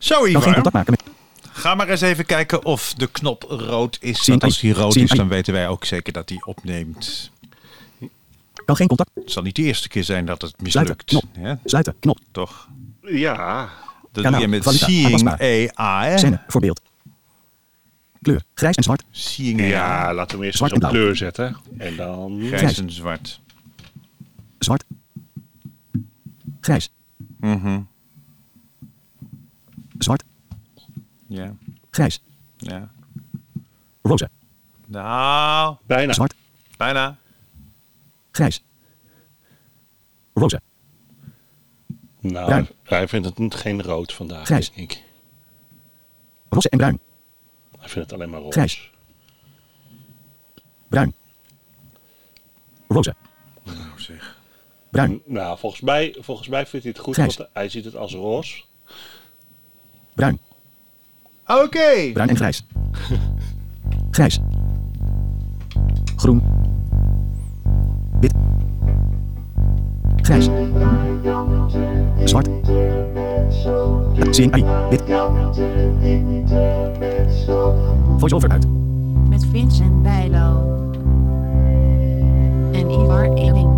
Zo, Ivar. contact maken met... Ga maar eens even kijken of de knop rood is. Want als die rood is, dan weten wij ook zeker dat die opneemt. Kan geen contact... Het zal niet de eerste keer zijn dat het Sluiten. mislukt. Knop. Hè? Sluiten. Knop. Toch? Ja, Dat Kanaal. doe je met Valuta. Seeing Aanpasbaar. AI. Scène. Voorbeeld. Kleur. Grijs en zwart. Seeing AI. ja laten we eerst Zwart eens op kleur zetten. En dan... Grijs en zwart. Zwart. Grijs. Mhm. Zwart. Ja. Grijs. ja. Roze. Nou, Bijna. Zwart. bijna. Grijs. Roze. Nou, Bruin. hij vindt het niet- geen rood vandaag, Grijs. denk ik. Roze en bruin. Hij vindt het alleen maar rood. Grijs. Bruin. Roze. Nou zeg. Bruin. Nou, volgens mij, volgens mij vindt hij het goed, Grijs. want hij ziet het als roze. Bruin. Oké. Bruin en grijs. Grijs. Groen. Wit. Grijs. Zwart. AI. Wit. Voice-over uit. met Vincent Bijlo en Ivar Eling.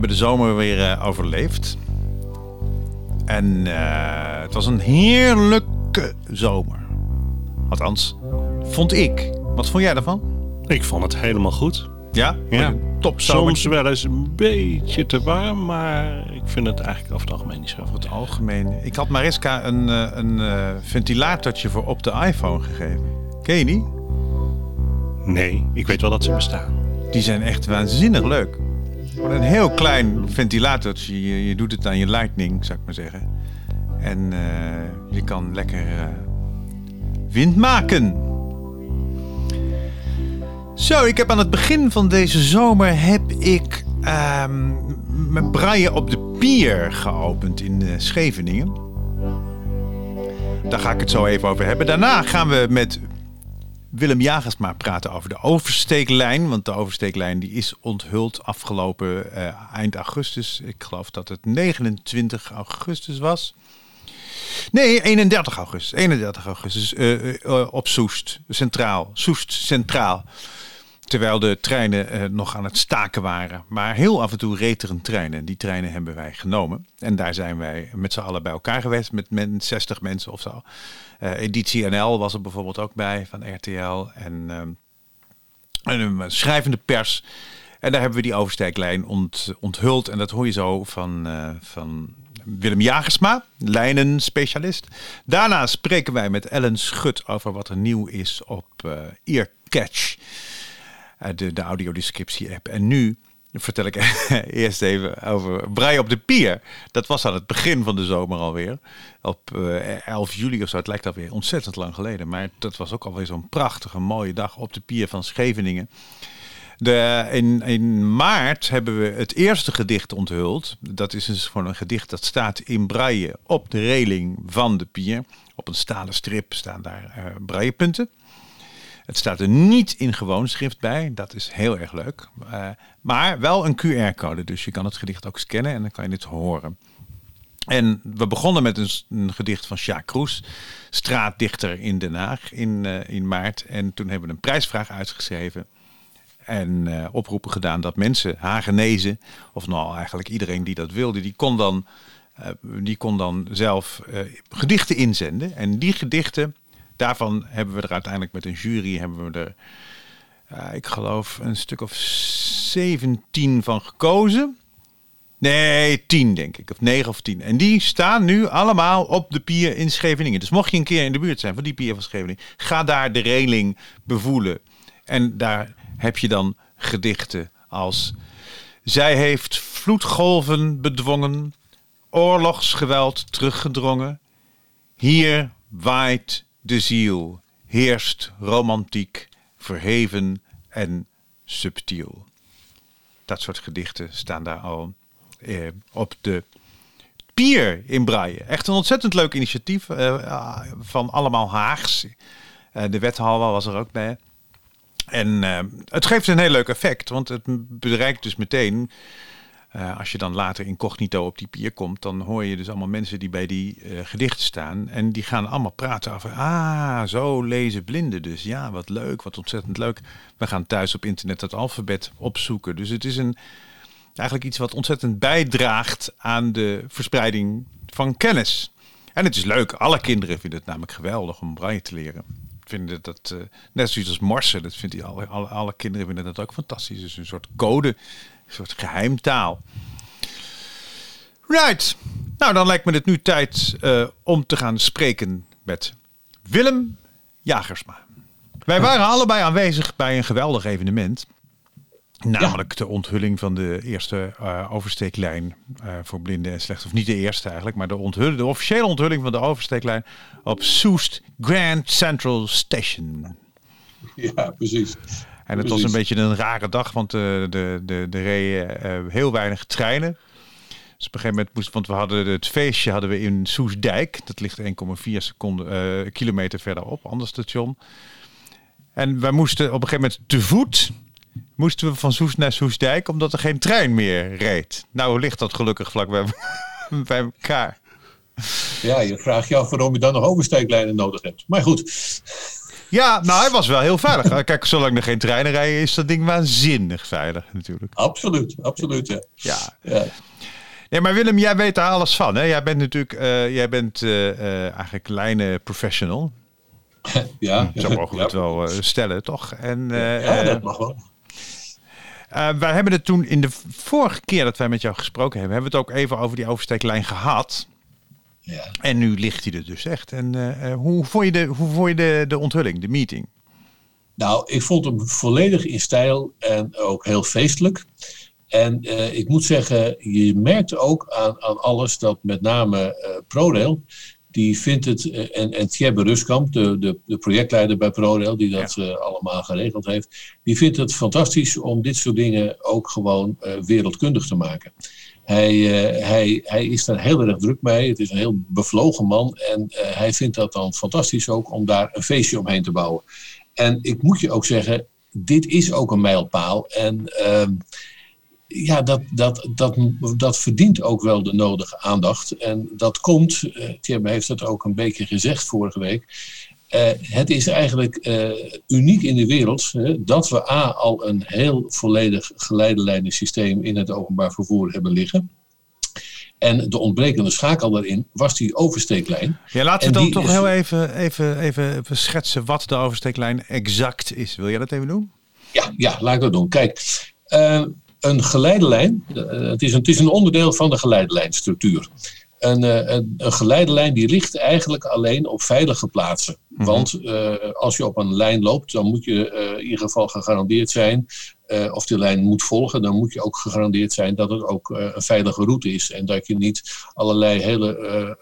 Hebben de zomer weer eh, overleefd. En eh, het was een heerlijke zomer. Althans, vond ik. Wat vond jij ervan? Ik vond het helemaal goed. Ja? Ja. Top Soms wel eens een beetje te warm, maar ik vind het eigenlijk over het algemeen niet zo. Over het algemeen. Ik had Mariska een, eh, een ventilatortje voor op de iPhone gegeven. Ken je die? Nee, ik weet wel dat ze bestaan. Die zijn echt waanzinnig leuk. Een heel klein ventilatortje. Je, je doet het aan je lightning, zou ik maar zeggen. En eh, je kan lekker eh, wind maken. Zo, ik heb aan het begin van deze zomer heb ik ehm, mijn braille op de pier geopend in eh, Scheveningen. Daar ga ik het zo even over hebben. Daarna gaan we met Willem Jagersma praten over de oversteeklijn. Want de oversteeklijn die is onthuld afgelopen eh, eind augustus. Ik geloof dat het 29 augustus was. Nee, 31 augustus. 31 augustus eh, eh, op Soest, centraal. Soest, centraal. Terwijl de treinen eh, nog aan het staken waren. Maar heel af en toe reed er een trein. En die treinen hebben wij genomen. En daar zijn wij met z'n allen bij elkaar geweest. Met men, 60 mensen of zo. Eh, Editie NL was er bijvoorbeeld ook bij van RTL. En, ehm, en een schrijvende pers. En daar hebben we die oversteeklijn ont, onthuld. En dat hoor je zo van, eh, van Willem Jagersma, lijnenspecialist. Daarna spreken wij met Ellen Schut over wat er nieuw is op eh Earcatch. Eh, de, de audiodescriptie-app. En nu vertel ik eerst even over Braille op de Pier. Dat was aan het begin van de zomer alweer. Op eh 11 juli of zo. Het lijkt alweer ontzettend lang geleden. Maar dat was ook alweer zo'n prachtige, mooie dag op de Pier van Scheveningen. De, in, in maart hebben we het eerste gedicht onthuld. Dat is dus gewoon een gedicht dat staat in braille op de reling van de pier. Op een stalen strip staan daar eh braillepunten. Het staat er niet in gewoon schrift bij. Dat is heel erg leuk. Eh, maar wel een QR-code. Dus je kan het gedicht ook scannen en dan kan je het horen. En we begonnen met een, gedicht van Sjaak Kroes, straatdichter in Den Haag in, eh, in maart. En toen hebben we een prijsvraag uitgeschreven. En eh, oproepen gedaan dat mensen, Hagenezen, of nou eigenlijk iedereen die dat wilde, die kon dan, die kon dan zelf gedichten inzenden. En die gedichten, daarvan hebben we er uiteindelijk met een jury, hebben we er, eh, ik geloof, een stuk of 17 van gekozen. Nee, 10 denk ik, of 9 of 10. En die staan nu allemaal op de pier in Scheveningen. Dus mocht je een keer in de buurt zijn van die pier van Scheveningen, ga daar de reling bevoelen. En daar heb je dan gedichten als Zij heeft vloedgolven bedwongen, oorlogsgeweld teruggedrongen. Hier waait de ziel, heerst romantiek, verheven en subtiel. Dat soort gedichten staan daar al eh, op de pier in Braille. Echt een ontzettend leuk initiatief eh, van allemaal Haags. Eh, de wethouder was er ook bij. En eh, het geeft een heel leuk effect, want het bereikt dus meteen. Eh, als je dan later incognito op die pier komt, dan hoor je dus allemaal mensen die bij die eh, gedichten staan. En die gaan allemaal praten over, ah, zo lezen blinden dus. Ja, wat leuk, wat ontzettend leuk. We gaan thuis op internet het alfabet opzoeken. Dus het is een, eigenlijk iets wat ontzettend bijdraagt aan de verspreiding van kennis. En het is leuk, alle kinderen vinden het namelijk geweldig om braille te leren. Vinden dat, eh, net zoiets als morsen, dat vindt die alle, alle, kinderen vinden dat ook fantastisch. Is een soort code, een soort geheimtaal. Right, nou dan lijkt me het nu tijd eh, om te gaan spreken met Willem Jagersma. Wij waren allebei aanwezig bij een geweldig evenement. Namelijk de onthulling van de eerste eh, oversteeklijn eh, voor blinden en slecht. Of niet de eerste eigenlijk, maar de, onthulling, de officiële onthulling van de oversteeklijn op Soest Grand Central Station. Ja, precies. En het was een beetje een rare dag, want uh, de, de, de reden uh, heel weinig treinen. Dus op een gegeven moment moest, want we hadden het feestje hadden we in Soesdijk. Dat ligt 1,4 seconden uh, kilometer verderop, ander station. En wij moesten op een gegeven moment te voet moesten we van Soest naar Soesdijk, omdat er geen trein meer reed. Nou ligt dat gelukkig vlak bij, bij elkaar. Ja, je vraagt je af waarom je dan nog oversteeklijnen nodig hebt. Maar goed. Ja, nou hij was wel heel veilig. Kijk, zolang er geen treinen rijden, is dat ding waanzinnig veilig natuurlijk. Absoluut, absoluut ja. Ja. ja. Nee, maar Willem, jij weet daar alles van. Hè? Jij bent natuurlijk, uh, jij bent uh, uh, eigenlijk kleine professional. ja. Zo mogen we ja. het wel stellen, toch? En, ja, dat mag wel. Uh, wij hebben het toen in de vorige keer dat wij met jou gesproken hebben, hebben we het ook even over die oversteeklijn gehad. Ja. En nu ligt hij er dus echt. En uh, hoe vond je, de, hoe vond je de, de onthulling, de meeting? Nou, ik vond hem volledig in stijl en ook heel feestelijk. En uh, ik moet zeggen, je merkt ook aan, aan alles dat met name ProRail, die vindt het, en, en Thierry Ruskamp, de, de, de projectleider bij ProRail, die dat ja. uh, allemaal geregeld heeft, die vindt het fantastisch om dit soort dingen ook gewoon uh, wereldkundig te maken. Hij, uh, hij, hij is daar heel erg druk mee. Het is een heel bevlogen man. En hij vindt dat dan fantastisch ook om daar een feestje omheen te bouwen. En ik moet je ook zeggen, dit is ook een mijlpaal. En ehm, ja, dat, dat, dat, dat verdient ook wel de nodige aandacht. En dat komt, uh, Thierry heeft het ook een beetje gezegd vorige week. Uh, het is eigenlijk uh, uniek in de wereld dat we A al een heel volledig geleidelijnensysteem in het openbaar vervoer hebben liggen. En de ontbrekende schakel daarin was die oversteeklijn. Ja, laten we dan toch is... heel even, even, even, even schetsen wat de oversteeklijn exact is. Wil jij dat even doen? Ja, ja laat ik dat doen. Kijk, uh, een geleidelijn, het is een, het is een onderdeel van de geleidelijnstructuur. Een, een, een geleidelijn die ligt eigenlijk alleen op veilige plaatsen. Mm-hmm. Want uh, als je op een lijn loopt, dan moet je uh, in ieder geval gegarandeerd zijn, uh, of die lijn moet volgen, dan moet je ook gegarandeerd zijn dat het ook een veilige route is. En dat je niet allerlei hele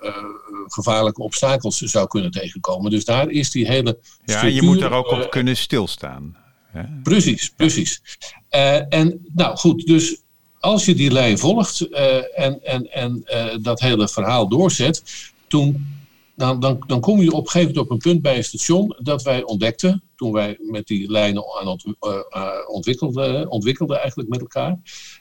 gevaarlijke obstakels zou kunnen tegenkomen. Dus daar is die hele. Ja, je moet daar ook op kunnen stilstaan. Ja. Precies, precies. en nou goed, dus als je die lijn volgt uh, en, en, en uh, dat hele verhaal doorzet, toen, dan, dan, dan kom je op een gegeven moment op een punt bij een station dat wij ontdekten, toen wij met die lijnen aan ont, ontwikkelden, ontwikkelden eigenlijk met elkaar,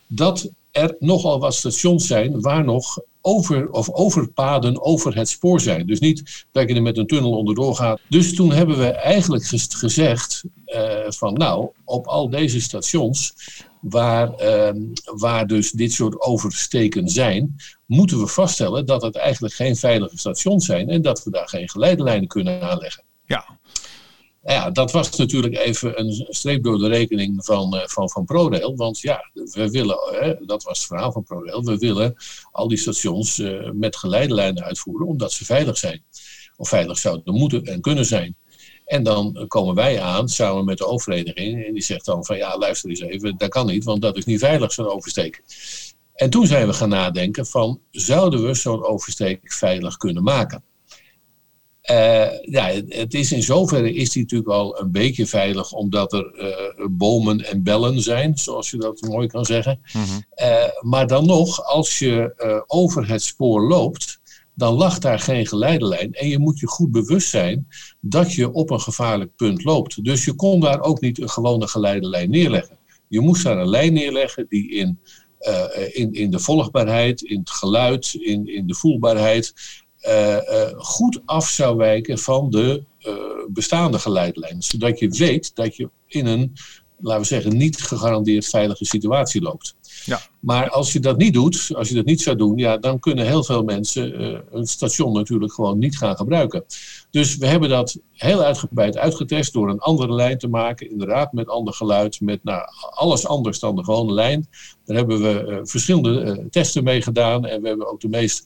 dat er nogal wat stations zijn waar nog over, of overpaden over het spoor zijn. Dus niet dat je er met een tunnel onderdoor gaat. Dus toen hebben we eigenlijk gezegd van nou, op al deze stations waar, uh, waar dus dit soort oversteken zijn, moeten we vaststellen dat het eigenlijk geen veilige stations zijn en dat we daar geen geleidelijnen kunnen aanleggen. Ja. Ja, dat was natuurlijk even een streep door de rekening van, uh, van, van ProRail. Want ja, we willen, hè, dat was het verhaal van ProRail, we willen al die stations uh, met geleidelijnen uitvoeren omdat ze veilig zijn. Of veilig zouden moeten en kunnen zijn. En dan komen wij aan samen met de oververeniging. En die zegt dan van ja, luister eens even, dat kan niet, want dat is niet veilig zo'n oversteek. En toen zijn we gaan nadenken van, zouden we zo'n oversteek veilig kunnen maken? Uh, ja, het is in zoverre is die natuurlijk al een beetje veilig, omdat er uh, bomen en bellen zijn, zoals je dat mooi kan zeggen. Mm-hmm. Uh, maar dan nog, als je over het spoor loopt, dan lag daar geen geleidelijn. En je moet je goed bewust zijn dat je op een gevaarlijk punt loopt. Dus je kon daar ook niet een gewone geleidelijn neerleggen. Je moest daar een lijn neerleggen die in, eh, in, in de volgbaarheid, in het geluid, in, in de voelbaarheid. Eh, eh, goed af zou wijken van de eh, bestaande geleidelijn. Zodat je weet dat je in een, laten we zeggen, niet gegarandeerd veilige situatie loopt. Ja. Maar als je dat niet doet, als je dat niet zou doen, ja, dan kunnen heel veel mensen eh, een station natuurlijk gewoon niet gaan gebruiken. Dus we hebben dat heel uitgebreid uitgetest door een andere lijn te maken. Inderdaad, met ander geluid, met nou, alles anders dan de gewone lijn. Daar hebben we verschillende eh, testen mee gedaan. En we hebben ook de meest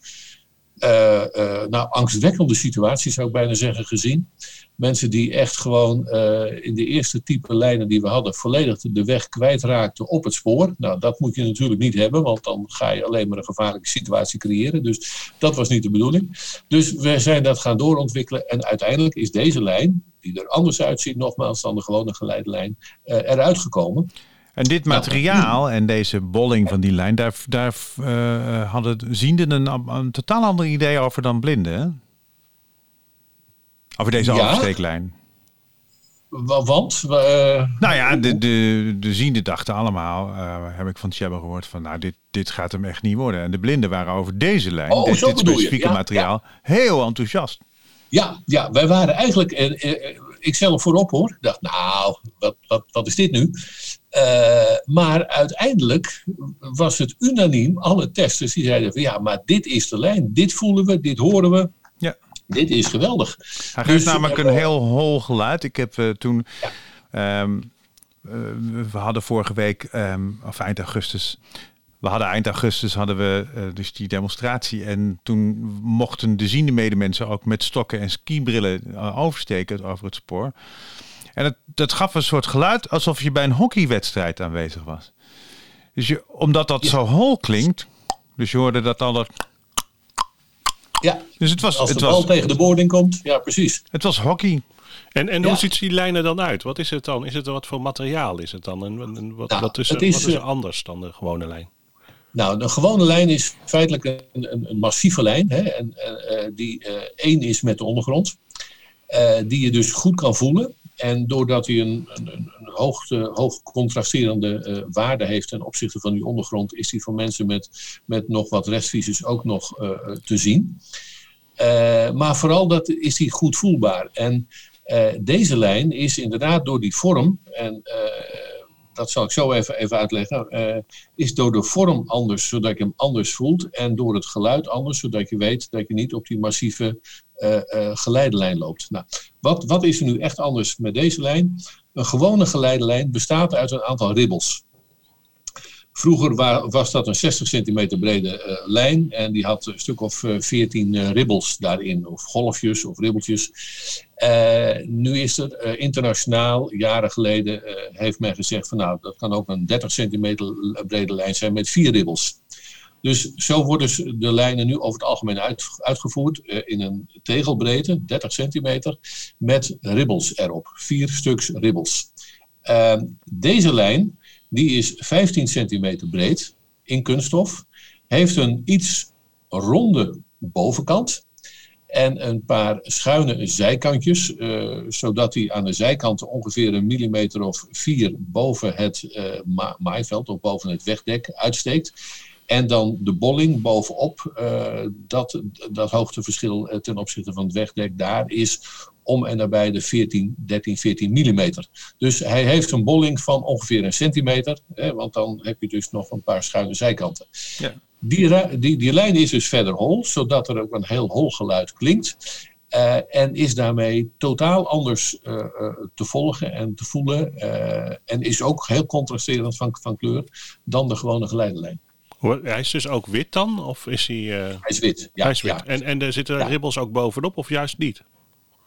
eh, nou, angstwekkende situaties, zou ik bijna zeggen, gezien. Mensen die echt gewoon eh, in de eerste type lijnen die we hadden, volledig de weg kwijtraakten op het spoor. Nou, dat moet je natuurlijk niet hebben, want dan ga je alleen maar een gevaarlijke situatie creëren. Dus dat was niet de bedoeling. Dus we zijn dat gaan doorontwikkelen en uiteindelijk is deze lijn, die er anders uitziet, nogmaals dan de gewone geleidelijn, eruit gekomen. En dit materiaal en deze bolling van die lijn, daar, daar eh, hadden zienden een, een totaal ander idee over dan blinden. Hè? Over deze Ja? oversteeklijn. Wa- Want, eh, Nou ja, de, de, de zienden dachten allemaal, heb ik van Tjebbe gehoord, van nou, dit, dit gaat hem echt niet worden. En de blinden waren over deze lijn, Oh, dit, dit specifieke Ja, materiaal, heel enthousiast. Ja, ja, wij waren eigenlijk, eh, eh, ik zelf voorop hoor. Ik dacht, nou, wat, wat, wat is dit nu? Eh, maar uiteindelijk was het unaniem, alle testers die zeiden van ja, maar dit is de lijn. Dit voelen we, dit horen we. Ja. Dit is geweldig. Hij Dus, geeft namelijk eh, een heel hol geluid. Ik heb eh, toen, ehm, eh, we hadden vorige week, ehm, of eind augustus, we hadden eind augustus hadden we dus die demonstratie en toen mochten de ziende medemensen ook met stokken en skibrillen oversteken over het spoor. En het, dat gaf een soort geluid alsof je bij een hockeywedstrijd aanwezig was. Dus je, omdat dat zo hol klinkt, dus je hoorde dat al dat. Ja, Dus het was, als de het bal was, tegen de boarding komt, ja precies. het was hockey. En, en Ja. hoe ziet die lijnen dan uit? Wat is het dan? Is het wat voor materiaal is het dan? En, en wat, Nou, wat is, het er, is, wat is er eh, anders dan de gewone lijn? Nou, de gewone lijn is feitelijk een, een, een massieve lijn, hè, en, eh, eh, die eh, één is met de ondergrond, eh, die je dus goed kan voelen. En doordat hij een, een, een een hoog, contrasterende eh, waarde heeft ten opzichte van die ondergrond, is die voor mensen met, met nog wat restvisies ook nog eh, eh, te zien. Eh, maar vooral dat is die goed voelbaar. En eh, deze lijn is inderdaad door die vorm, en eh, dat zal ik zo even, even uitleggen, eh, is door de vorm anders, zodat je hem anders voelt. En door het geluid anders, zodat je weet dat je niet op die massieve eh, eh, geleidelijn loopt. Nou, wat, wat is er nu echt anders met deze lijn? Een gewone geleidelijn bestaat uit een aantal ribbels. Vroeger wa- was dat een 60 centimeter brede eh, lijn en die had een stuk of eh, 14 eh, ribbels daarin, of golfjes of ribbeltjes. Eh, nu is er eh, internationaal, jaren geleden, eh, heeft men gezegd van nou, dat kan ook een 30 centimeter brede lijn zijn met vier ribbels. Dus zo worden de lijnen nu over het algemeen uit, uitgevoerd eh, in een tegelbreedte, 30 centimeter, met ribbels erop. Vier stuks ribbels. Deze lijn, die is 15 centimeter breed in kunststof, heeft een iets ronde bovenkant en een paar schuine zijkantjes, eh, zodat hij aan de zijkanten ongeveer een millimeter of vier boven het eh, ma- maaiveld of boven het wegdek uitsteekt. En dan de bolling bovenop, eh, dat, dat hoogteverschil ten opzichte van het wegdek daar is om en nabij de 14, 13, 14 millimeter. Dus hij heeft een bolling van ongeveer een centimeter, hè, want dan heb je dus nog een paar schuine zijkanten. Ja. Die, die, die lijn is dus verder hol, zodat er ook een heel hol geluid klinkt. Eh, en is daarmee totaal anders eh, eh, te volgen en te voelen. eh, en is ook heel contrasterend van, van kleur dan de gewone geleidelijn. Hij is dus ook wit dan? Of is hij... eh, Hij is wit. Ja, hij is wit. ja. En, en er zitten Ja. ribbels ook bovenop of juist niet?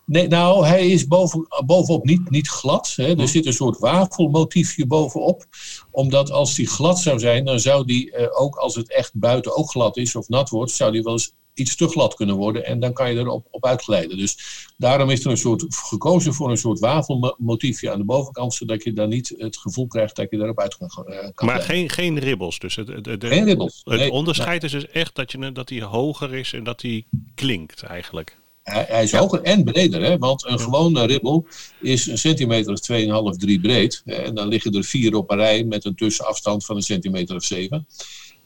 Nee, nou, hij is boven, bovenop niet, niet glad. Hè. Er zit een soort wafelmotiefje bovenop. Omdat als die glad zou zijn, dan zou die eh, ook als het echt buiten ook glad is of nat wordt, zou die wel eens iets te glad kunnen worden en dan kan je erop op uitglijden. Dus daarom is er een soort gekozen voor een soort wafelmotiefje aan de bovenkant, zodat je dan niet het gevoel krijgt dat je erop uit kan, eh, kan Maar geen, geen ribbels. Dus het, het, het, Geen ribbels, Het nee. onderscheid is dus echt dat, je, dat hij hoger is en dat hij klinkt eigenlijk. Hij, hij is hoger en breder, hè? want een gewone ribbel is een centimeter of 2,5, 3 breed. En dan liggen er vier op een rij met een tussenafstand van een centimeter of 7.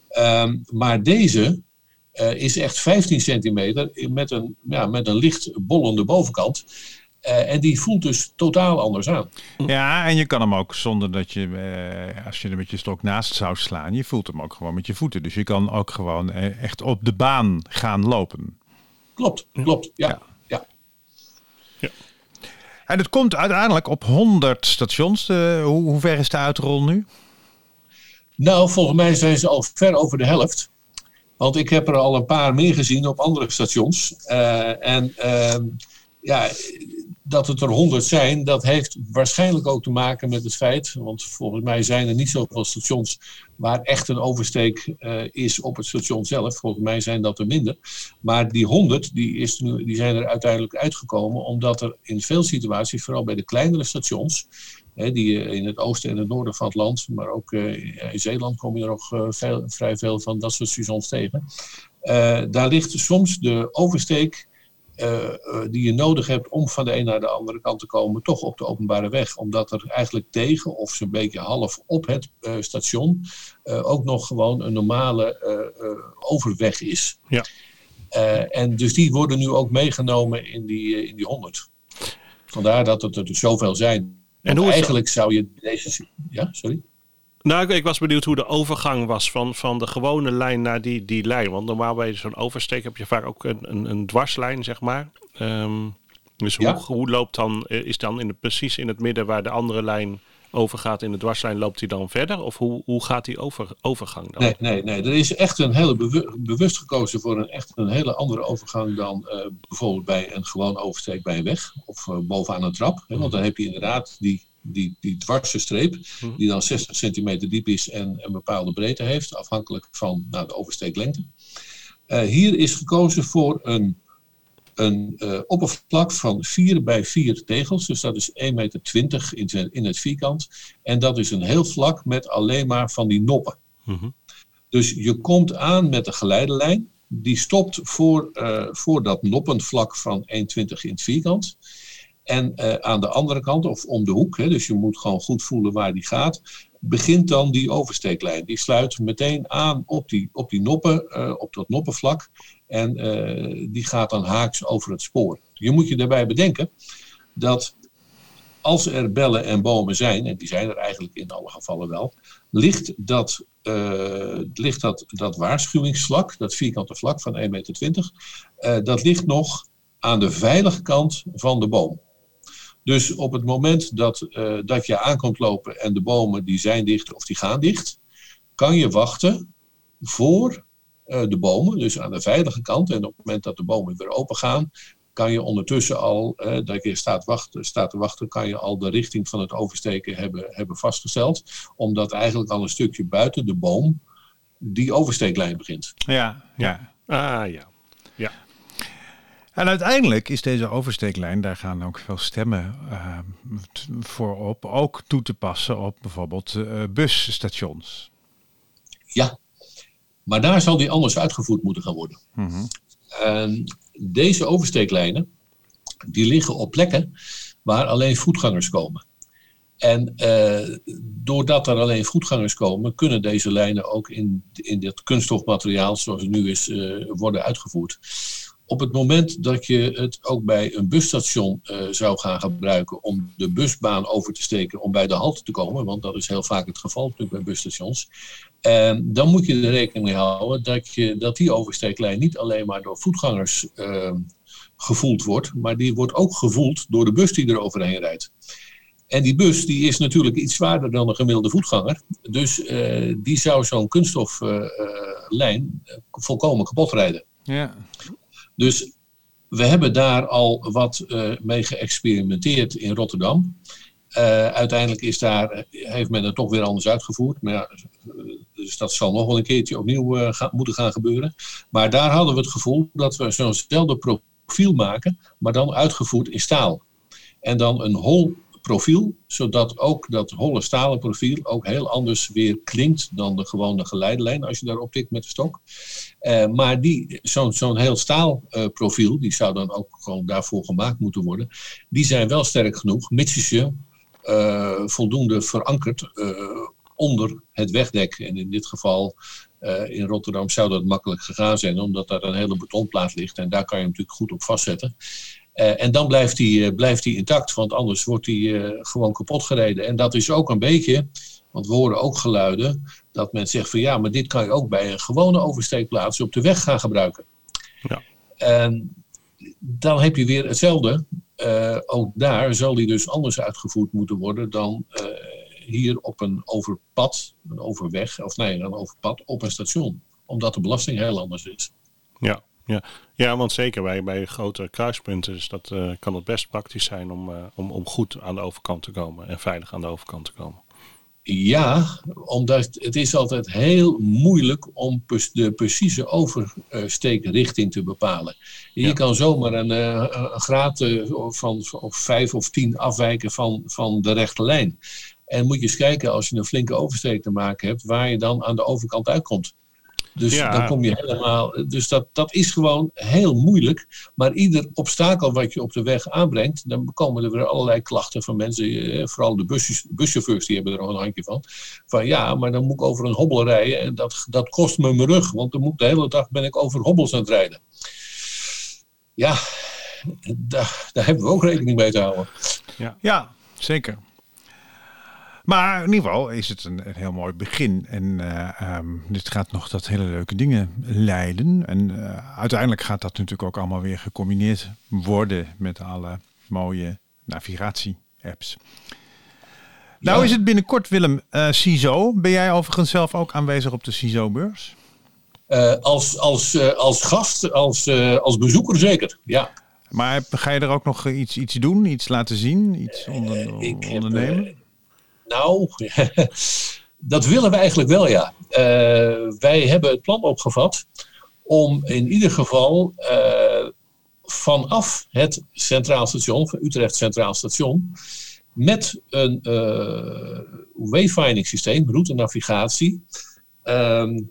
Ehm, maar deze eh, is echt 15 centimeter met een, ja, met een licht bollende bovenkant. Eh, en die voelt dus totaal anders aan. Ja, en je kan hem ook zonder dat je, eh, als je er met je stok naast zou slaan, je voelt hem ook gewoon met je voeten. Dus je kan ook gewoon echt op de baan gaan lopen. Klopt, klopt. Ja. Ja. Ja. En het komt uiteindelijk op 100 stations. Eh, hoe, hoe ver is de uitrol nu? Nou, volgens mij zijn ze al ver over de helft. Want ik heb er al een paar meer gezien op andere stations. Eh, en ehm, ja, dat het er honderd zijn, dat heeft waarschijnlijk ook te maken met het feit. Want volgens mij zijn er niet zoveel stations waar echt een oversteek eh, is op het station zelf. Volgens mij zijn dat er minder. Maar die 100 die is die zijn er uiteindelijk uitgekomen omdat er in veel situaties, vooral bij de kleinere stations, hè, die je in het oosten en het noorden van het land, maar ook eh, in Zeeland kom je er nog eh, veel, vrij veel van dat soort stations tegen. Eh, daar ligt soms de oversteek eh, eh, die je nodig hebt om van de een naar de andere kant te komen, toch op de openbare weg. Omdat er eigenlijk tegen of zo'n beetje half op het eh, station eh, ook nog gewoon een normale eh, eh, overweg is. Ja. Eh, en dus die worden nu ook meegenomen in die, eh, in die 100. Vandaar dat het er dus zoveel zijn. En hoe eigenlijk zou je deze. Ja, sorry. Nou, ik, ik was benieuwd hoe de overgang was van, van de gewone lijn naar die, die lijn. Want normaal bij zo'n oversteek heb je vaak ook een, een, een dwarslijn, zeg maar. Ehm, dus hoe, Ja. hoe loopt dan, eh, is dan in het, precies in het midden waar de andere lijn overgaat in de dwarslijn, loopt hij dan verder? Of hoe, hoe gaat die over, overgang dan? Nee, nee, nee. Er is echt een hele bewu- bewust gekozen voor een echt een hele andere overgang dan eh, bijvoorbeeld bij een gewoon oversteek bij een weg of eh, bovenaan een trap. Hè, want dan heb je inderdaad die, die, die dwarse streep, die dan 60 centimeter diep is en een bepaalde breedte heeft, afhankelijk van nou, de oversteeklengte. Eh, hier is gekozen voor een, een eh, oppervlak van 4 bij 4 tegels, dus dat is 1,20 meter in, in het vierkant. En dat is een heel vlak met alleen maar van die noppen. Mhm. Dus je komt aan met de geleidelijn. Die stopt voor, eh, voor dat noppenvlak van 1,20 in het vierkant. En eh, aan de andere kant, of om de hoek, hè, dus je moet gewoon goed voelen waar die gaat, begint dan die oversteeklijn. Die sluit meteen aan op die, op die noppen, eh, op dat noppenvlak. En eh, die gaat dan haaks over het spoor. Je moet je daarbij bedenken dat als er bellen en bomen zijn, en die zijn er eigenlijk in alle gevallen wel, ligt dat, eh, ligt dat, dat waarschuwingsvlak, dat vierkante vlak van 1,20 meter, dat ligt nog aan de veilige kant van de boom. Dus op het moment dat, eh, dat je aankomt lopen en de bomen die zijn dicht of die gaan dicht, kan je wachten voor eh, de bomen, dus aan de veilige kant. En op het moment dat de bomen weer open gaan, kan je ondertussen al, eh, dat je staat, wachten, staat te wachten, kan je al de richting van het oversteken hebben, hebben vastgesteld. Omdat eigenlijk al een stukje buiten de boom die oversteeklijn begint. Ja, ja. Ah ja. Ja. En uiteindelijk is deze oversteeklijn, daar gaan ook veel stemmen eh, voor op, ook toe te passen op bijvoorbeeld eh, busstations. Ja, maar daar zal die anders uitgevoerd moeten gaan worden. Mhm. En deze oversteeklijnen, die liggen op plekken waar alleen voetgangers komen. En eh, doordat er alleen voetgangers komen, kunnen deze lijnen ook in, in dit kunststofmateriaal, zoals het nu is, worden uitgevoerd. Op het moment dat je het ook bij een busstation eh, zou gaan gebruiken om de busbaan over te steken om bij de halte te komen, want dat is heel vaak het geval natuurlijk bij busstations, en dan moet je er rekening mee houden dat, je, dat die oversteeklijn niet alleen maar door voetgangers eh, gevoeld wordt, maar die wordt ook gevoeld door de bus die er overheen rijdt. En die bus die is natuurlijk iets zwaarder dan een gemiddelde voetganger. Dus eh, die zou zo'n kunststoflijn eh, volkomen kapot rijden. Ja. Dus we hebben daar al wat eh, mee geëxperimenteerd in Rotterdam. Eh, uiteindelijk is daar, heeft men het toch weer anders uitgevoerd. Maar ja, dus dat zal nog wel een keertje opnieuw eh, moeten gaan gebeuren. Maar daar hadden we het gevoel dat we zo'nzelfde profiel maken, maar dan uitgevoerd in staal. En dan een hol profiel, zodat ook dat holle stalen profiel ook heel anders weer klinkt dan de gewone geleidelijn als je daarop tikt met de stok. Eh, maar zo'n zo'n heel staal eh, profiel, die zou dan ook gewoon daarvoor gemaakt moeten worden, die zijn wel sterk genoeg, mits je eh, voldoende verankerd onder het wegdek. En in dit geval in Rotterdam zou dat makkelijk gegaan zijn, omdat daar een hele betonplaat ligt en daar kan je natuurlijk goed op vastzetten. Eh, en dan blijft die, eh, blijft die intact, want anders wordt die eh, gewoon kapot gereden. En dat is ook een beetje, want we horen ook geluiden, dat men zegt van ja, maar dit kan je ook bij een gewone oversteekplaats op de weg gaan gebruiken. Ja. En dan heb je weer hetzelfde. Ook daar zal die dus anders uitgevoerd moeten worden dan hier op een overpad, een overweg, of nee, een overpad op een station. Omdat de belasting heel anders is. Ja, ja. ja want zeker bij, bij grote kruispunten is dat, eh, kan het best praktisch zijn om, eh, om, om goed aan de overkant te komen en veilig aan de overkant te komen. Ja, omdat het is altijd heel moeilijk om de precieze oversteekrichting te bepalen. Je Ja. kan zomaar een, eh, een graad van of vijf of tien afwijken van, van de rechte lijn. En moet je eens kijken als je een flinke oversteek te maken hebt, waar je dan aan de overkant uitkomt. Dus Ja. dan kom je helemaal. Dus dat, dat is gewoon heel moeilijk. Maar ieder obstakel wat je op de weg aanbrengt, dan komen er weer allerlei klachten van mensen. eh, Vooral de busjes, buschauffeurs, die hebben er nog een handje van. Van ja, maar dan moet ik over een hobbel rijden. En dat, dat kost me mijn rug. Want dan moet ik de hele dag ben ik over hobbels aan het rijden. Ja, daar, daar hebben we ook rekening mee te houden. Ja, zeker. Maar in ieder geval is het een, een heel mooi begin. En eh, ehm, dit gaat nog tot hele leuke dingen leiden. En eh, uiteindelijk gaat dat natuurlijk ook allemaal weer gecombineerd worden met alle mooie navigatie-apps. Nou Ja. is het binnenkort, Willem, eh CISO. Ben jij overigens zelf ook aanwezig op de CISO-beurs? Als, als, als gast, als, als bezoeker zeker. Ja. Maar ga je er ook nog iets, iets doen, iets laten zien, iets onder, ik ondernemen? Nou, dat willen we eigenlijk wel, ja. Eh, wij hebben het plan opgevat om in ieder geval eh, vanaf het Centraal Station, van Utrecht Centraal Station, met een eh wayfinding systeem, route navigatie, ehm,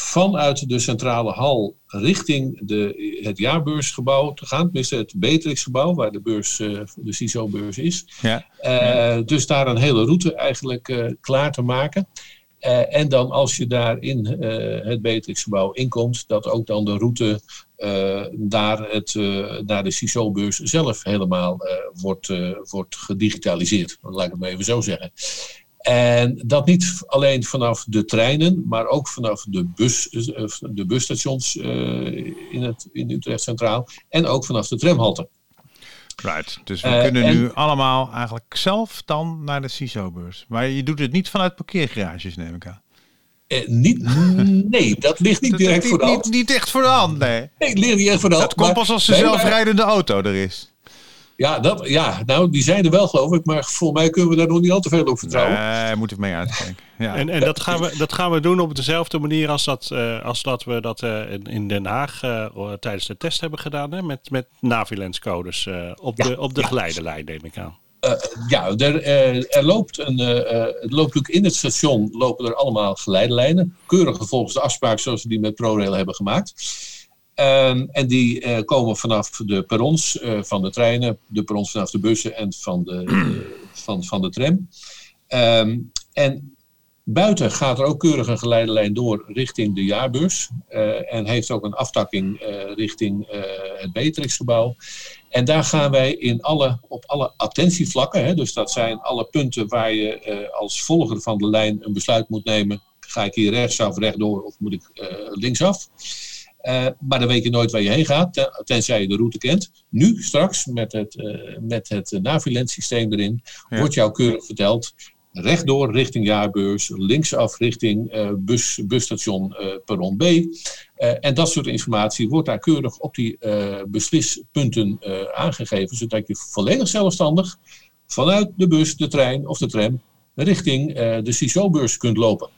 vanuit de centrale hal richting de, het jaarbeursgebouw te gaan. Tenminste het Beatrixgebouw, waar de, beurs, eh, de CISO-beurs is. ja. Eh, dus daar een hele route eigenlijk eh, klaar te maken. En dan als je daar in het Beatrixgebouw inkomt, dat ook dan de route naar, het, naar de CISO-beurs zelf helemaal wordt, wordt gedigitaliseerd. Laat ik het maar even zo zeggen. En dat niet alleen vanaf de treinen, maar ook vanaf de, bus, eh, de busstations eh, in, het, in Utrecht Centraal. En ook vanaf de tramhalte. Right. Dus we Eh, kunnen en- nu allemaal eigenlijk zelf dan naar de CISO-beurs. Maar je doet het niet vanuit parkeergarages, neem ik aan. Niet, nee, dat ligt niet Dat- direct voor de hand. niet, niet echt voor de hand, nee. Nee, het ligt niet echt voor de hand. Dat komt pas als de maar- zelfrijdende auto er is. Ja, dat, ja, nou, die zijn er wel, geloof ik. Maar volgens mij kunnen we daar nog niet al te veel op vertrouwen. Nee, moet ik mee uitkijken. Ja. En, en dat, gaan we, dat gaan we doen op dezelfde manier als dat, eh, als dat we dat eh, in- in Den Haag eh, tijdens de test hebben gedaan. Hè? Met, met Navilens-codes eh, op, de, op de geleidelijn, neem ik aan. Eh, ja, er, eh, er loopt een, het loopt natuurlijk in het station lopen er allemaal geleidelijnen. Keurig volgens de afspraak zoals we die met ProRail hebben gemaakt. Ehm, en die eh, komen vanaf de perrons eh, van de treinen, de perrons vanaf de bussen en van de, van, van de tram. Ehm, en buiten gaat er ook keurig een geleidelijn door richting de jaarbeurs. eh, en heeft ook een aftakking richting het Beatrixgebouw. En daar gaan wij in alle, op alle attentievlakken, hè, dus dat zijn alle punten waar je als volger van de lijn een besluit moet nemen. Ga ik hier rechtsaf, rechtdoor of moet ik linksaf? Eh, maar dan weet je nooit waar je heen gaat, ten- tenzij je de route kent. Nu, straks, met het, eh met het Navilent systeem erin, Ja. wordt jou keurig verteld. Rechtdoor richting jaarbeurs, linksaf richting eh, bus, busstation eh, perron B. Eh, en dat soort informatie wordt daar keurig op die eh, beslispunten eh, aangegeven, zodat je volledig zelfstandig vanuit de bus, de trein of de tram richting eh, de CISO-beurs kunt lopen.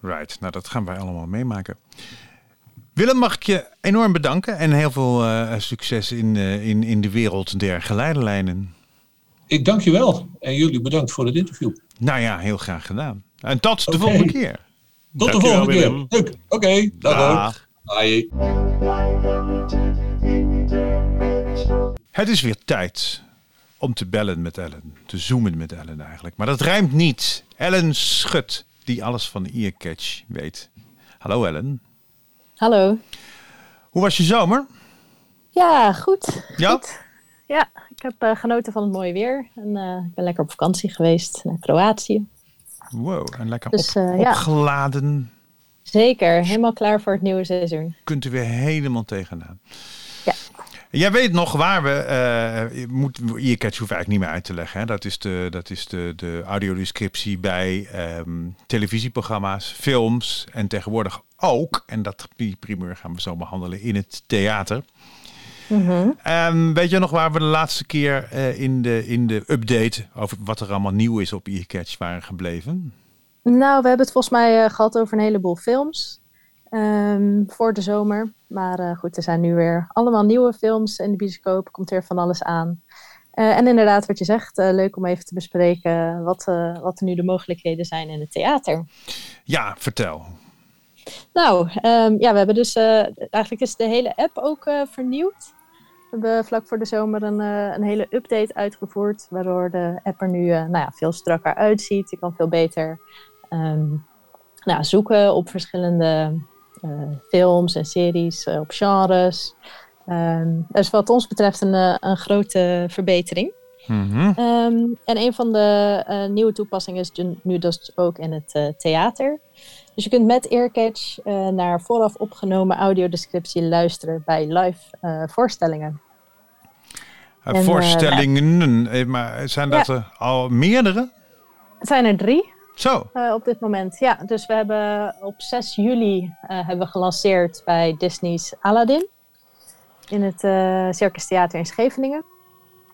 Right, nou dat gaan wij allemaal meemaken. Willem, mag ik je enorm bedanken en heel veel eh, succes in, eh, in, in de wereld der geleiderlijnen. Ik dank je wel. En jullie bedankt voor het interview. Nou ja, heel graag gedaan. En tot de volgende keer. Tot de volgende keer. Leuk. Oké, dag. Dag. Bye. Het is weer tijd om te bellen met Ellen. Te zoomen met Ellen eigenlijk. Maar dat rijmt niet. Ellen Schut, die alles van Earcatch weet. Hallo Ellen. Hallo. Hoe was je zomer? Ja, goed. Ja? Goed. Ja, ik heb eh, genoten van het mooie weer. En eh, ik ben lekker op vakantie geweest naar Kroatië. Wow, en lekker Dus, op- eh, ja. opgeladen. Zeker, helemaal klaar voor het nieuwe seizoen. Kunt u weer helemaal tegenaan. Jij weet nog waar we. je moet, Earcatch hoef eigenlijk niet meer uit te leggen. Hè? Dat is de, dat is de, de audiodescriptie bij ehm, televisieprogramma's, films en tegenwoordig ook. En dat die primeur gaan we zo behandelen in het theater. Ehm, weet je nog waar we de laatste keer eh, in, de, in de update over wat er allemaal nieuw is op Earcatch waren gebleven? Nou, we hebben het volgens mij eh, gehad over een heleboel films ehm, voor de zomer. Maar eh, goed, er zijn nu weer allemaal nieuwe films in de bioscoop. Komt weer van alles aan. Eh, en inderdaad, wat je zegt, eh, leuk om even te bespreken wat, wat er nu de mogelijkheden zijn in het theater. Ja, vertel. Nou, ehm, ja, we hebben dus eigenlijk is de hele app ook vernieuwd. We hebben vlak voor de zomer een, een hele update uitgevoerd, waardoor de app er nu nou ja, veel strakker uitziet. Je kan veel beter ehm, nou, zoeken op verschillende films en series, eh, op genres. Ehm dus wat ons betreft een, eh, een grote verbetering. Mhm. Ehm, en een van de eh, nieuwe toepassingen is nu dus ook in het eh, theater. Dus je kunt met Earcatch eh, naar vooraf opgenomen audiodescriptie luisteren bij live eh, voorstellingen. Eh, En, eh, Voorstellingen, eh, maar zijn dat er al meerdere? Het zijn er drie Zo, eh, op dit moment. Ja, dus we hebben op 6 juli eh, hebben we gelanceerd bij Disney's Aladdin. In het eh Circus Theater in Scheveningen.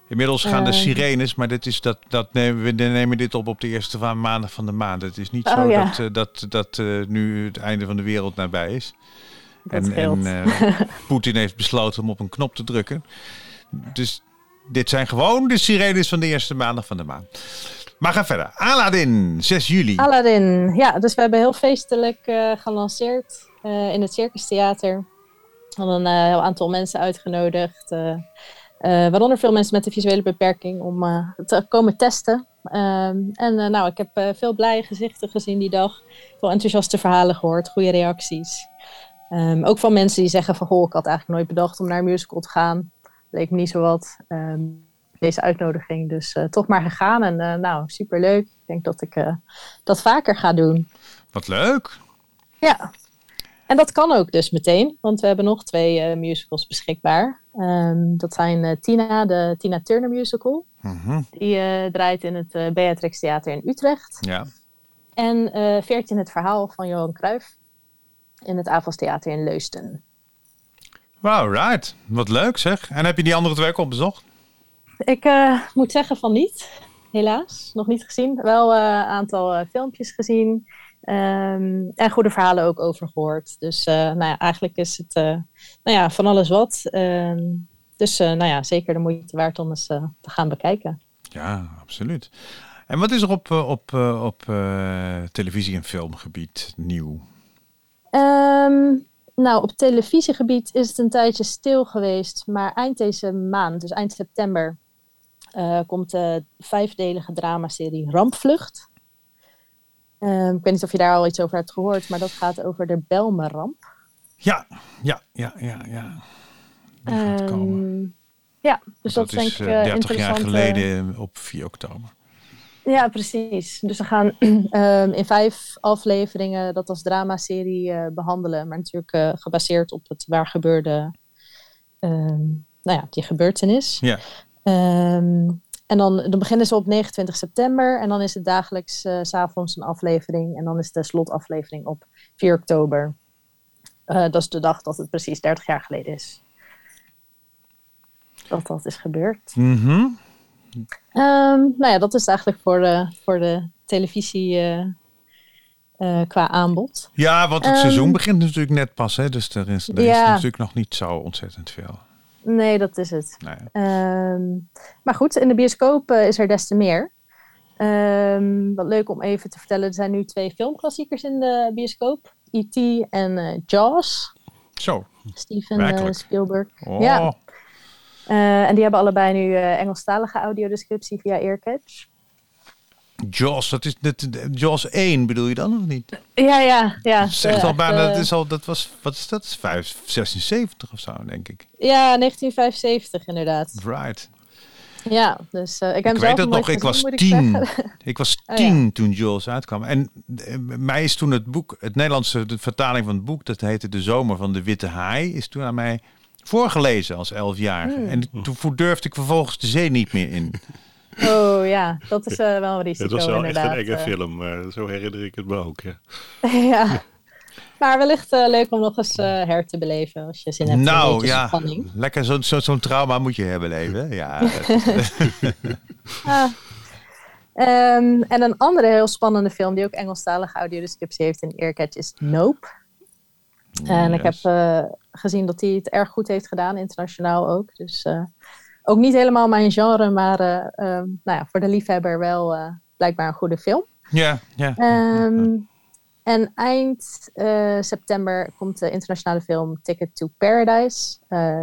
inmiddels gaan de sirenes, maar dit is dat, dat nemen, we nemen dit op op de eerste van maandag van de maand. Het is niet Oh, zo ja. dat, dat, dat nu het einde van de wereld nabij is. Dat en en Poetin heeft besloten om op een knop te drukken. Dus dit zijn gewoon de sirenes van de eerste maandag van de maand. Maar ga verder. Aladdin, 6 juli. Aladdin, ja, dus we hebben heel feestelijk eh, gelanceerd eh, in het Circus Theater. We hadden een eh, heel aantal mensen uitgenodigd, waaronder veel mensen met een visuele beperking, om te komen testen. Ehm, en nou, ik heb veel blije gezichten gezien die dag, veel enthousiaste verhalen gehoord, goede reacties. Ehm, ook van mensen die zeggen van, goh, ik had eigenlijk nooit bedacht om naar een musical te gaan. Leek me niet zo wat. Ehm, deze uitnodiging. Dus eh, toch maar gegaan. En eh, nou, superleuk. Ik denk dat ik eh, dat vaker ga doen. Wat leuk. Ja. En dat kan ook dus meteen. Want we hebben nog twee musicals beschikbaar. Ehm, dat zijn Tina, de Tina Turner musical. Mhm, Die draait in het Beatrix Theater in Utrecht. Ja. En 14 het verhaal van Johan Cruijff. In het Avals Theater in Leusden. Wow, right. Wat leuk zeg. En heb je die andere twee ook opbezocht? Ik eh, moet zeggen van niet, helaas. Nog niet gezien. Wel eh, een aantal eh, filmpjes gezien. Ehm, en goede verhalen ook over gehoord. Dus nou ja, eigenlijk is het nou ja, van alles wat. Ehm, dus nou ja, zeker de moeite waard om eens te gaan bekijken. Ja, absoluut. En wat is er op, op, op televisie- en filmgebied nieuw? Ehm, nou, op televisiegebied is het een tijdje stil geweest. Maar eind deze maand, dus eind september, eh, komt de vijfdelige dramaserie Rampvlucht. Ehm, ik weet niet of je daar al iets over hebt gehoord, maar dat gaat over de Belme-ramp. Ja, ja, ja, ja, ja. Die gaat komen. Ehm, ja, dus dat, dat is denk eh, ik eh, 30 jaar interessant. eh, geleden op 4 oktober. Ja, precies. Dus we gaan ehm, in vijf afleveringen dat als dramaserie eh behandelen. Maar natuurlijk eh, gebaseerd op het waar gebeurde, ehm, nou ja, die gebeurtenis. Ja. Ehm, en dan, dan beginnen ze op 29 september. En dan is het dagelijks eh, s s'avonds een aflevering. En dan is de slotaflevering op 4 oktober. Eh, dat is de dag dat het precies 30 jaar geleden is. Dat dat is gebeurd. Mhm. Ehm, nou ja, dat is eigenlijk voor de, voor de televisie eh, eh, qua aanbod. Ja, want het Ehm, seizoen begint natuurlijk net pas, hè? dus er is, er is Ja. natuurlijk nog niet zo ontzettend veel. Nee, dat is het. Nee. Ehm, maar goed, in de bioscoop eh, is er des te meer. Ehm, wat leuk om even te vertellen, er zijn nu twee filmklassiekers in de bioscoop. E.T. en eh, Jaws, Zo, Steven eh? Spielberg. oh, Ja. En die hebben allebei nu Engelstalige audiodescriptie via Earcatch. Jaws, dat is net, Jaws 1 bedoel je dan of niet? Ja, ja, ja. De al bijna, echte- dat, is al, dat was, wat is dat? 5, 76 of zo, denk ik. Ja, 1975 inderdaad. Right. Ja, dus eh, ik heb Ik zelf weet het nog, ik was gezien, moet tien. zeggen. Ik was tien toen Jaws uitkwam. En eh, mij is toen het boek, het Nederlandse de vertaling van het boek, dat heette De Zomer van de Witte Haai, is toen aan mij voorgelezen als elfjarige. Hmm. En toen durfde ik vervolgens de zee niet meer in. Oh ja, dat is eh, wel een Het risico was wel echt een enge eh. film. zo herinner ik het me ook. Ja. ja. Maar wellicht eh, leuk om nog eens eh, her te beleven als je zin hebt in een nou beetje ja, spanning. lekker zo'n zo, zo'n trauma moet je hebben leven. Ja, Ah. Ehm, en een andere heel spannende film die ook Engelstalige audiodescriptie heeft in Earcatch is Nope. En ik heb eh, gezien dat hij het erg goed heeft gedaan, internationaal ook. Dus eh, ook niet helemaal mijn genre, maar eh, ehm, nou ja, voor de liefhebber wel eh, blijkbaar een goede film. ja, ja. Ehm, en eind eh, september komt de internationale film Ticket to Paradise.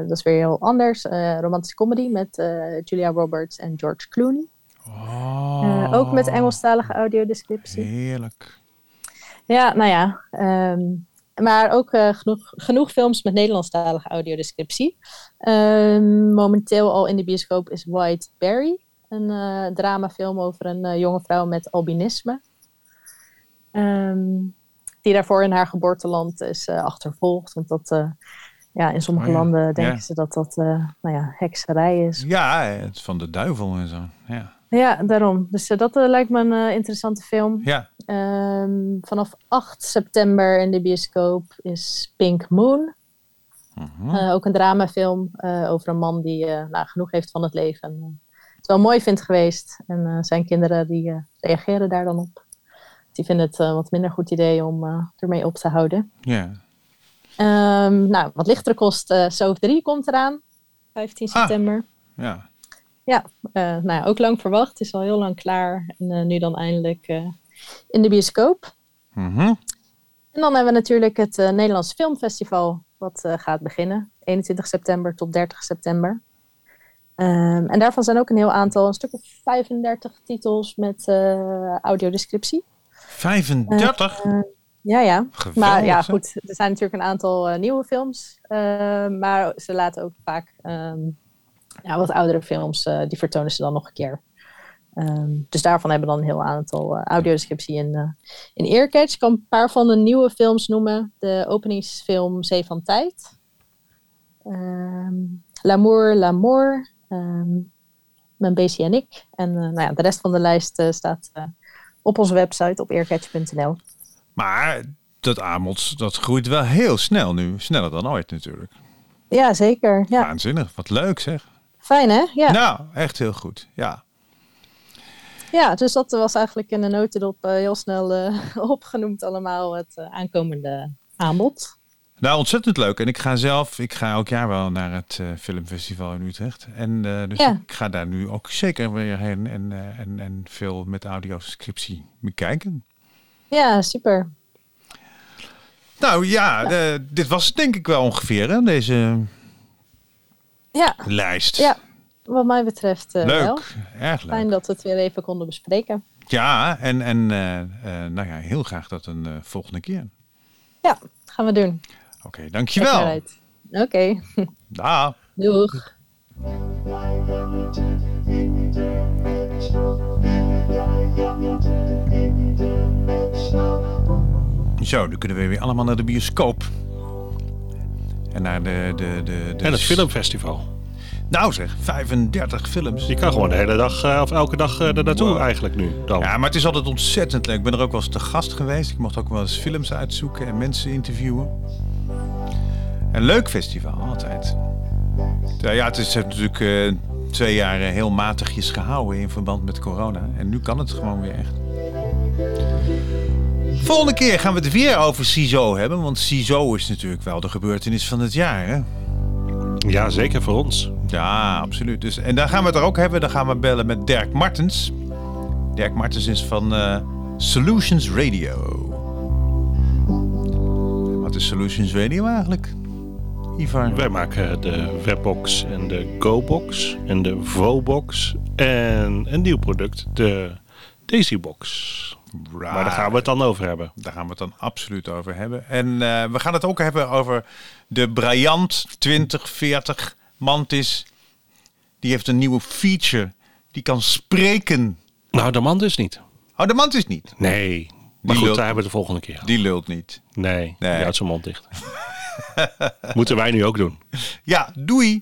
Dat is weer heel anders. Romantische comedy met Julia Roberts en George Clooney. Oh, ook met Engelstalige audiodescriptie. Heerlijk. Ja, nou ja. ehm, maar ook eh, genoeg, genoeg films met Nederlandstalige audiodescriptie. Ehm, momenteel al in de bioscoop is White Berry. Een eh, dramafilm over een eh, jonge vrouw met albinisme. Ehm, die daarvoor in haar geboorteland is achtervolgd. Want dat, ja, in sommige Oh ja, landen denken ja. ze dat dat nou ja, hekserij is. Ja, het is van de duivel en zo. Ja, Ja, daarom. Dus eh, dat eh, lijkt me een eh, interessante film. ja. Ehm, vanaf 8 september in de bioscoop is Pink Moon. Mhm. Ook een dramafilm over een man die nou, genoeg heeft van het leven. En, het wel mooi vindt geweest. En zijn kinderen die reageren daar dan op. Die vinden het een wat minder goed idee om ermee op te houden. ja. Ehm, nou, wat lichtere kost, eh Soap 3 komt eraan. 15 Ah. september. ja. Ja, eh, nou ja, ook lang verwacht. Het is al heel lang klaar. En eh, nu dan eindelijk eh, in de bioscoop. Mhm. En dan hebben we natuurlijk het Nederlands Filmfestival, wat gaat beginnen. 21 september tot 30 september. Ehm, en daarvan zijn ook een heel aantal, een stuk of 35 titels met audiodescriptie. 35? Ja, ja. Geweldig, Maar ja, goed, er zijn natuurlijk een aantal nieuwe films. eh, maar ze laten ook vaak ehm, ja, wat oudere films, eh, die vertonen ze dan nog een keer. Ehm, dus daarvan hebben we dan een heel aantal eh, audiodescriptie in, eh in Earcatch. Ik kan een paar van de nieuwe films noemen. De openingsfilm Zee van Tijd. Ehm, L'amour, l'amour. ehm, Mijn beestje en ik. En nou ja, de rest van de lijst staat op onze website op earcatch.nl. Maar dat aanbod, dat groeit wel heel snel nu. Sneller dan ooit natuurlijk. Ja, zeker. Ja. Waanzinnig. Wat leuk zeg. Fijn hè? Ja. Nou, echt heel goed. Ja. ja, dus dat was eigenlijk in de notendop eh, heel snel eh, opgenoemd allemaal het eh, aankomende aanbod. Nou, ontzettend leuk. En ik ga zelf, ik ga elk jaar wel naar het filmfestival in Utrecht. En dus Ja. ik ga daar nu ook zeker weer heen en, en, en veel met audioscriptie bekijken. Ja, super. Nou ja, de- dit was het denk ik wel ongeveer, hè, deze Ja, lijst. ja wat mij betreft eh, wel. leuk, erg leuk. Fijn dat we het weer even konden bespreken. Ja, en, en eh, eh, nou ja, heel graag dat een volgende keer. Ja, gaan we doen. Oké, dankjewel. Oké, Dag. doeg. Zo, dan kunnen we weer allemaal naar de bioscoop. En naar de... de, de, de En het filmfestival. Nou zeg, 35 films. Je kan gewoon de hele dag eh, of elke dag eh, er naartoe Wow. eigenlijk nu. Dan. Ja, maar het is altijd ontzettend leuk. Ik ben er ook wel eens te gast geweest. Ik mocht ook wel eens films uitzoeken en mensen interviewen. Een leuk festival, altijd. Ja, ja het is natuurlijk eh, twee jaar heel matigjes gehouden in verband met corona. En nu kan het gewoon weer echt. Volgende keer gaan we het weer over CISO hebben. Want CISO is natuurlijk wel de gebeurtenis van het jaar. Hè? Ja, zeker voor ons. Ja, absoluut. Dus, en dan gaan we het er ook hebben. Dan gaan we bellen met Dirk Martens. Dirk Martens is van eh, Solutions Radio. Wat is Solutions Radio eigenlijk? Ivar. Wij maken de Webbox en de GoBox en de Vobox en een nieuw product, de Daisybox. Maar daar gaan we het dan over hebben. Daar gaan we het dan absoluut over hebben. En eh, we gaan het ook hebben over de Bryant 2040 Mantis. Die heeft een nieuwe feature. Die kan spreken. Nou, de man dus niet. Oh, de Mantis niet. Nee. Maar goed, lult- daar hebben we de volgende keer. Die lult niet. Nee, Nee. die houdt zijn mond dicht. Moeten wij nu ook doen. Ja, doei.